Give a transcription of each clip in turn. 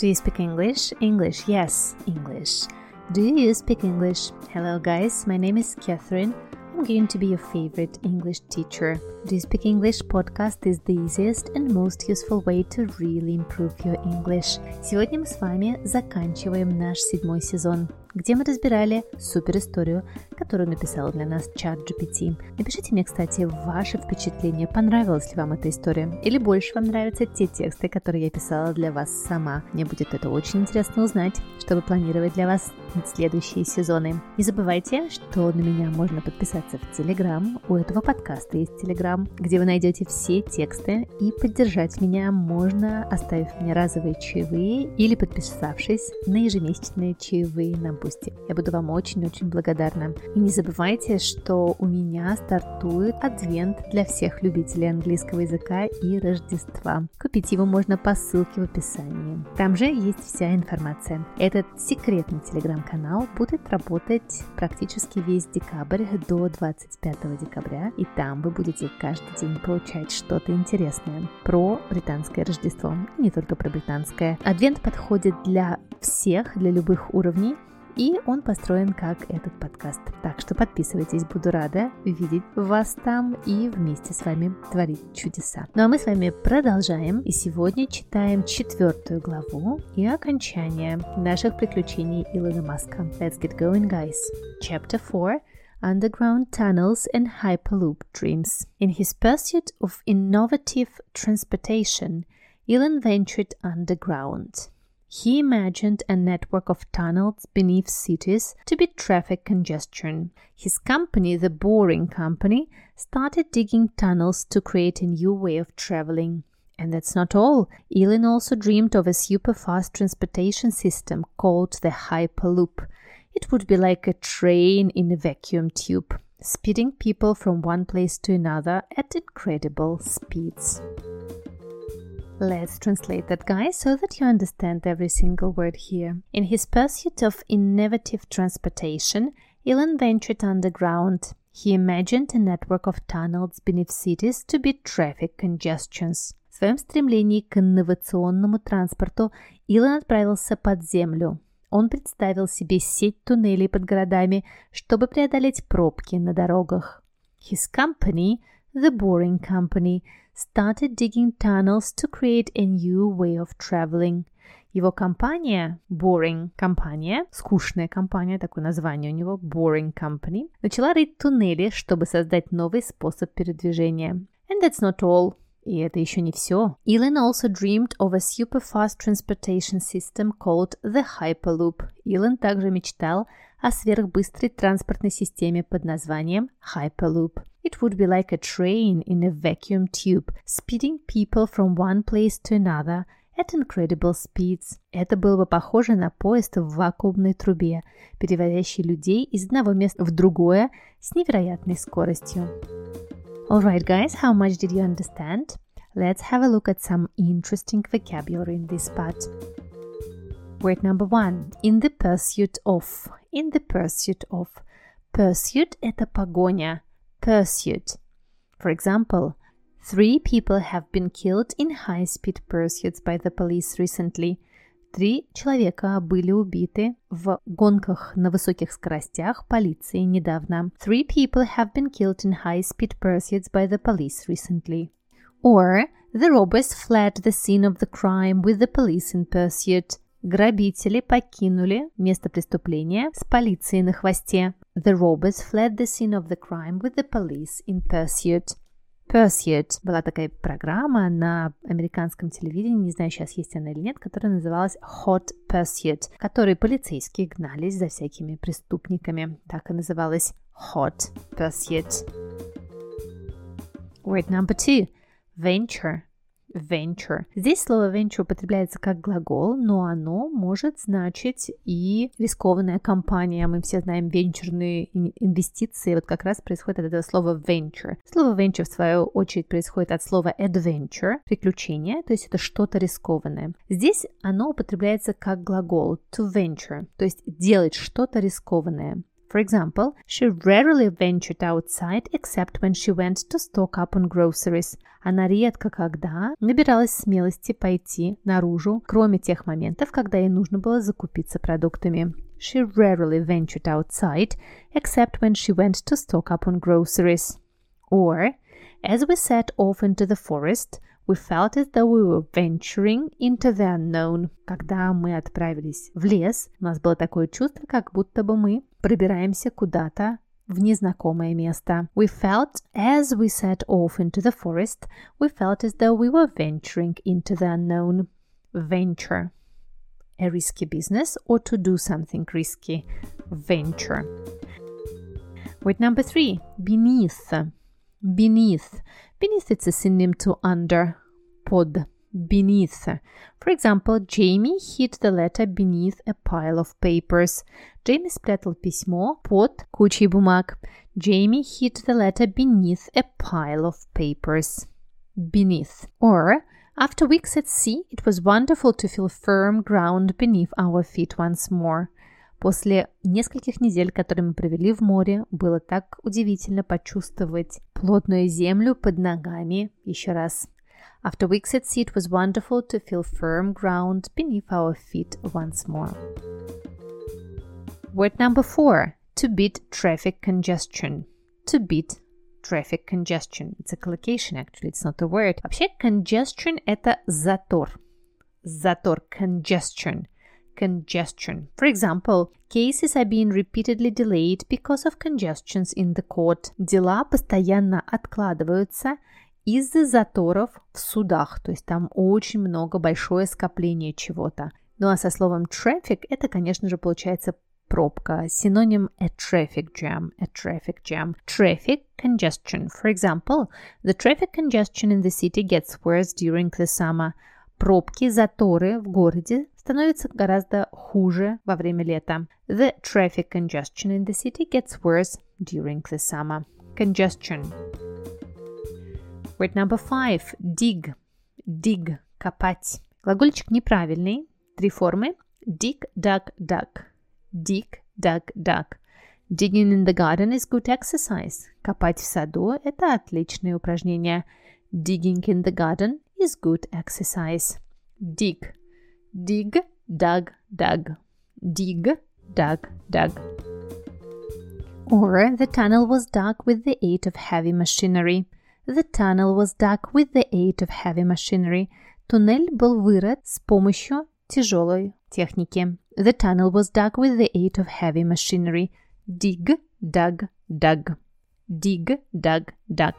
Do you speak English? English, yes, English. Do you speak English? Hello, guys, my name is Catherine. I'm going to be your favorite English teacher. Do you speak English podcast is the easiest and most useful way to really improve your English. Сегодня мы с вами заканчиваем наш седьмой сезон Где мы разбирали супер историю, которую написал для нас чат GPT. Напишите мне, кстати, ваши впечатления, понравилась ли вам эта история, или больше вам нравятся те тексты, которые я писала для вас сама. Мне будет это очень интересно узнать, чтобы планировать для вас следующие сезоны. Не забывайте, что на меня можно подписаться в Телеграм. У этого подкаста есть Телеграм, где вы найдете все тексты и поддержать меня можно, оставив мне разовые чаевые или подписавшись на ежемесячные чаевые на Бусти. Я буду вам очень-очень благодарна. И не забывайте, что у меня стартует адвент для всех любителей английского языка и Рождества. Купить его можно по ссылке в описании. Там же есть вся информация. Этот секретный телеграм-канал будет работать практически весь декабрь до 25 декабря. И там вы будете каждый день получать что-то интересное про британское Рождество. И не только про британское. Адвент подходит для всех, для любых уровней. И он построен как этот подкаст. Так что подписывайтесь, буду рада видеть вас там и вместе с вами творить чудеса. Ну а мы с вами продолжаем и сегодня читаем четвертую главу и окончание наших приключений Илона Маска. Let's get going, guys. Chapter 4 underground tunnels and hyperloop dreams. In his pursuit of innovative transportation, Elon ventured underground. He imagined a network of tunnels beneath cities to beat traffic congestion. His company, the Boring Company, started digging tunnels to create a new way of traveling. And that's not all. Elon also dreamed of a super fast transportation system called the Hyperloop. It would be like a train in a vacuum tube, speeding people from one place to another at incredible speeds. Let's translate that, guys, so that you understand every single word here. In his pursuit of innovative transportation, Elon ventured underground. He imagined a network of tunnels beneath cities to beat traffic congestions. В своем стремлении к инновационному транспорту Илон отправился под землю. Он представил себе сеть туннелей под городами, чтобы преодолеть пробки на дорогах. His company, the Boring Company, started digging tunnels to create a new way of traveling. Его компания, Boring компания, скучная компания, такое название у него, Boring Company, начала рыть туннели, чтобы создать новый способ передвижения. And that's not all. И это еще не все. Elon also dreamed of a super fast transportation system called the Hyperloop. Илон также мечтал о сверхбыстрой транспортной системе под названием Hyperloop. It would be like a train in a vacuum tube, speeding people from one place to another at incredible speeds. Это было бы похоже на поезд в вакуумной трубе, перевозящий людей из одного места в другое с невероятной скоростью. Alright guys, how much did you understand? Let's have a look at some interesting vocabulary in this part. Word number one. In the pursuit of. In the pursuit of. Pursuit – это погоня. Pursuit. For example, three people have been killed in high-speed pursuits by the police recently. Три человека были убиты в гонках на высоких скоростях полиции недавно. Three people have been killed in high-speed pursuits by the police recently. Or the robbers fled the scene of the crime with the police in pursuit. Грабители покинули место преступления с полицией на хвосте. The robbers fled the scene of the crime with the police in pursuit. Pursuit была такая программа на американском телевидении, не знаю, сейчас есть она или нет, которая называлась Hot Pursuit, в которой полицейские гнались за всякими преступниками. Так и называлась Hot Pursuit. Word number two. Venture venture. Здесь слово venture употребляется как глагол, но оно может значить и рискованная компания. Мы все знаем венчурные инвестиции. Вот как раз происходит от этого слова venture. Слово venture, в свою очередь, происходит от слова adventure, приключение, то есть это что-то рискованное. Здесь оно употребляется как глагол to venture, то есть делать что-то рискованное. For example, she rarely ventured outside except when she went to stock up on groceries. Она редко когда набиралась смелости пойти наружу, кроме тех моментов, когда ей нужно было закупиться продуктами. She rarely ventured outside except when she went to stock up on groceries. Or, as we set off into the forest, we felt as though we were venturing into the unknown. Когда мы отправились в лес, у нас было такое чувство, как будто бы мы пробираемся куда-то в незнакомое место. We felt as we set off into the forest, we felt as though we were venturing into the unknown. Venture. A risky business or to do something risky. Venture. Word number three. Beneath. Beneath. Beneath it's a synonym to under. Pod. Beneath. For example, Jamie hid the letter beneath a pile of papers. Джейми спрятал письмо под кучей бумаг. Jamie hid the letter beneath a pile of papers. Beneath. Or, after weeks at sea, it was wonderful to feel firm ground beneath our feet once more. После нескольких недель, которые мы провели в море, было так удивительно почувствовать плотную землю под ногами еще раз. After weeks at sea, it was wonderful to feel firm ground beneath our feet once more. Word number four to beat traffic congestion. To beat traffic congestion. It's a collocation, actually, it's not a word. Вообще, congestion – это затор. Затор, congestion. Congestion. For example, cases are being repeatedly delayed because of congestions in the court. Дела постоянно откладываются из-за заторов в судах, то есть там очень много, большое скопление чего-то. Ну а со словом traffic это, конечно же, получается пробка. Синоним a traffic jam, a traffic jam. Traffic congestion. For example, the traffic congestion in the city gets worse during the summer. Пробки, заторы в городе становятся гораздо хуже во время лета. The traffic congestion in the city gets worse during the summer. Congestion. Word number five. Dig. Dig. Копать. Глагольчик неправильный. Три формы. Dig, dug, dug. Dig, dug, dug. Digging in the garden is good exercise. Копать в саду – это отличное упражнение. Digging in the garden is good exercise. Dig. Dig, dug, dug. Dig, dug, dug. Or the tunnel was dug with the aid of heavy machinery. The tunnel was dug with the aid of heavy machinery. Туннель был вырыт с помощью тяжелой техники. The tunnel was dug with the aid of heavy machinery. Dig, dug, dug. Dig, dug, dug.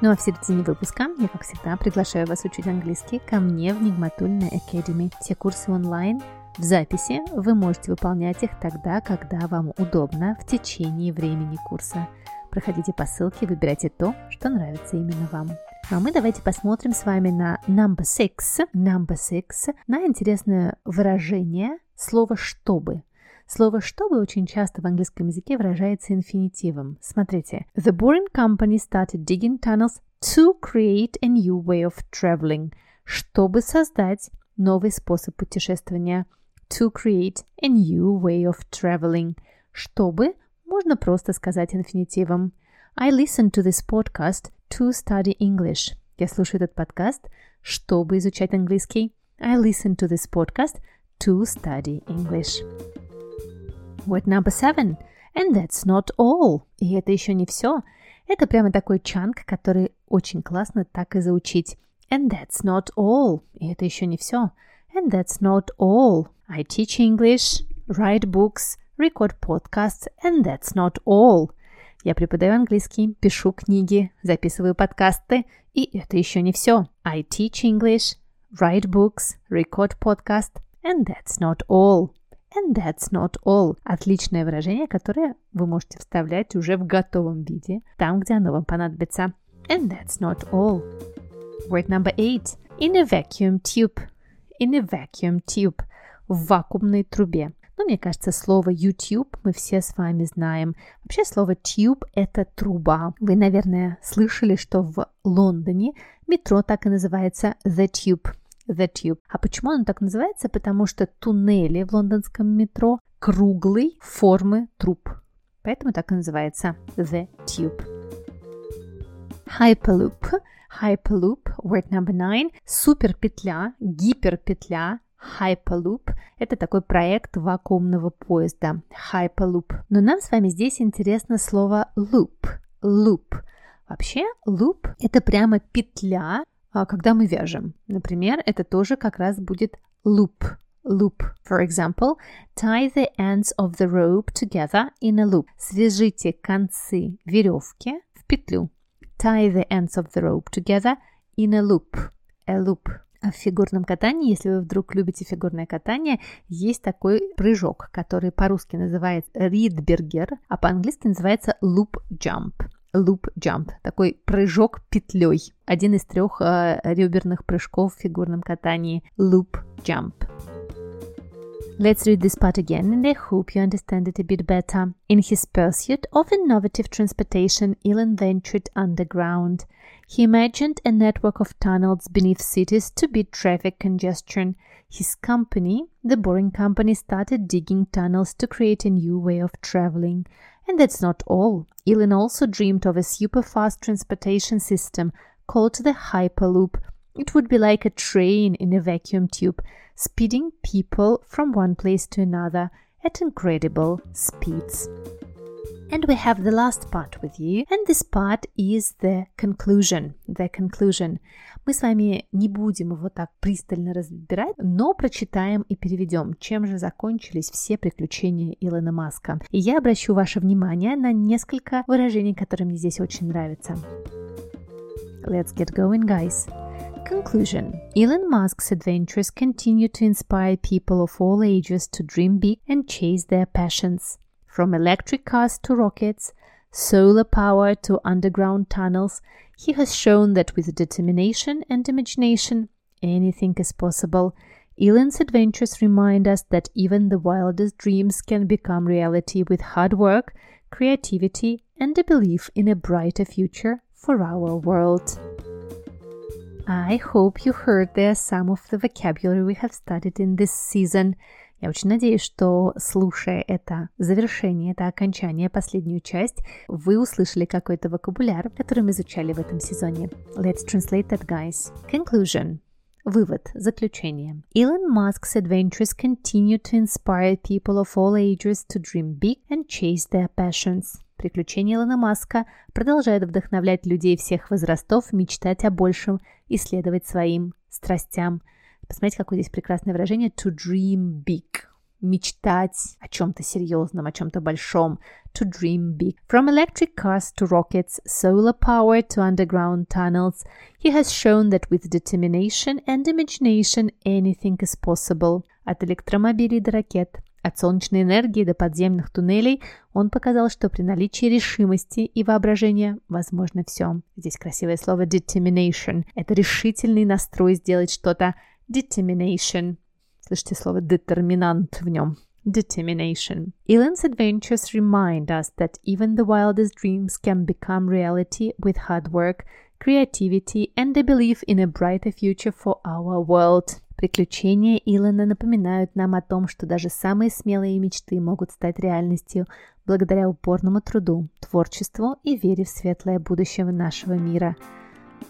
Ну а в середине выпуска я, как всегда, приглашаю вас учить английский ко мне в Нигматульна Academy. Все курсы онлайн в записи. Вы можете выполнять их тогда, когда вам удобно в течение времени курса. Проходите по ссылке, выбирайте то, что нравится именно вам. А мы давайте посмотрим с вами на number six, number six, на интересное выражение слова «чтобы». Слово «чтобы» очень часто в английском языке выражается инфинитивом. Смотрите. The boring company started digging tunnels to create a new way of traveling. Чтобы создать новый способ путешествования. To create a new way of traveling. Чтобы можно просто сказать инфинитивом. I listen to this podcast to study English. Я слушаю этот подкаст, чтобы изучать английский. I listen to this podcast to study English. Word number seven. And that's not all. И это еще не все. Это прямо такой чанк, который очень классно так и заучить. And that's not all. И это еще не все. And that's not all. I teach English, write books, record podcasts, and that's not all. Я преподаю английский, пишу книги, записываю подкасты, и это еще не все. I teach English, write books, record podcasts, and that's not all. And that's not all. Отличное выражение, которое вы можете вставлять уже в готовом виде, там, где оно вам понадобится. And that's not all. Word number eight. In a vacuum tube. In a vacuum tube. В вакуумной трубе. Но мне кажется, слово YouTube мы все с вами знаем. Вообще слово tube – это труба. Вы, наверное, слышали, что в Лондоне метро так и называется The Tube. The Tube. А почему оно так называется? Потому что туннели в лондонском метро круглой формы труб. Поэтому так и называется The Tube. Hyperloop. Hyperloop, word number nine. Суперпетля, гиперпетля, Hyperloop. Это такой проект вакуумного поезда. Hyperloop. Но нам с вами здесь интересно слово loop. Loop. Вообще, loop – это прямо петля, когда мы вяжем. Например, это тоже как раз будет loop. Loop. For example, tie the ends of the rope together in a loop. Свяжите концы веревки в петлю. Tie the ends of the rope together in a loop. A loop. А в фигурном катании, если вы вдруг любите фигурное катание, есть такой прыжок, который по-русски называется ридбергер, а по-английски называется loop jump. Loop jump, такой прыжок петлей. Один из трех э, реберных прыжков в фигурном катании. Loop jump. Let's read this part again and I hope you understand it a bit better. In his pursuit of innovative transportation, Elon ventured underground. He imagined a network of tunnels beneath cities to beat traffic congestion. His company, the Boring Company, started digging tunnels to create a new way of traveling. And that's not all. Elon also dreamed of a super fast transportation system called the Hyperloop. It would be like a train in a vacuum tube speeding people from one place to another at incredible speeds. And we have the last part with you, and this part is the conclusion. The conclusion. Мы с вами не будем его так пристально разбирать, но прочитаем и переведем, чем же закончились все приключения Илона Маска. И я обращу ваше внимание на несколько выражений, которые мне здесь очень нравятся. Let's get going, guys. Conclusion Elon Musk's adventures continue to inspire people of all ages to dream big and chase their passions. From electric cars to rockets, solar power to underground tunnels, he has shown that with determination and imagination, anything is possible. Elon's adventures remind us that even the wildest dreams can become reality with hard work, creativity, and a belief in a brighter future for our world. I hope you heard there some of the vocabulary we have studied in this season. Я очень надеюсь, что, слушая это завершение, это окончание, последнюю часть, вы услышали какой-то вокабуляр, который мы изучали в этом сезоне. Let's translate that, guys. Conclusion. Вывод, заключение. Elon Musk's adventures continue to inspire people of all ages to dream big and chase their passions. Приключения Илона Маска продолжают вдохновлять людей всех возрастов мечтать о большем и следовать своим страстям. Посмотрите, какое здесь прекрасное выражение to dream big. Мечтать о чем-то серьезном, о чем-то большом. To dream big. From electric cars to rockets, solar power to underground tunnels, he has shown that with determination and imagination anything is possible. От электромобилей до ракет, от солнечной энергии до подземных туннелей он показал, что при наличии решимости и воображения возможно все. Здесь красивое слово determination. Это решительный настрой сделать что-то. Determination. Слышите слово детерминант в нем. Determination. Elon's adventures remind us that even the wildest dreams can become reality with hard work, creativity, and a belief in a brighter future for our world. Приключения Илона напоминают нам о том, что даже самые смелые мечты могут стать реальностью благодаря упорному труду, творчеству и вере в светлое будущее нашего мира –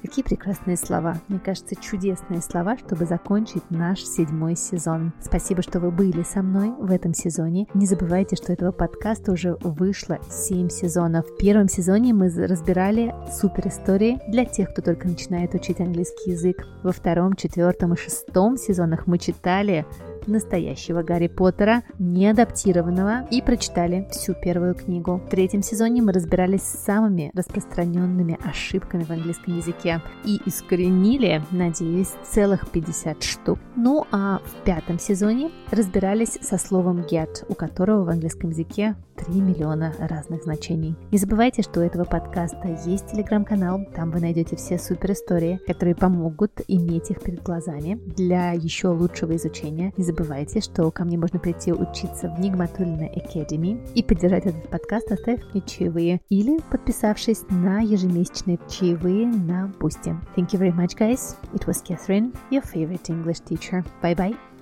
Какие прекрасные слова. Мне кажется, чудесные слова, чтобы закончить наш седьмой сезон. Спасибо, что вы были со мной в этом сезоне. Не забывайте, что этого подкаста уже вышло 7 сезонов. В первом сезоне мы разбирали супер истории для тех, кто только начинает учить английский язык. Во втором, четвертом и шестом сезонах мы читали настоящего Гарри Поттера, не адаптированного, и прочитали всю первую книгу. В третьем сезоне мы разбирались с самыми распространенными ошибками в английском языке и искоренили, надеюсь, целых 50 штук. Ну а в пятом сезоне разбирались со словом get, у которого в английском языке 3 миллиона разных значений. Не забывайте, что у этого подкаста есть телеграм-канал, там вы найдете все супер истории, которые помогут иметь их перед глазами для еще лучшего изучения. Не забывайте, что ко мне можно прийти учиться в Нигматульна Academy и поддержать этот подкаст, оставив мне чаевые или подписавшись на ежемесячные чаевые на Boosty. Thank you very much, guys. It was Catherine, your favorite English teacher. Bye bye.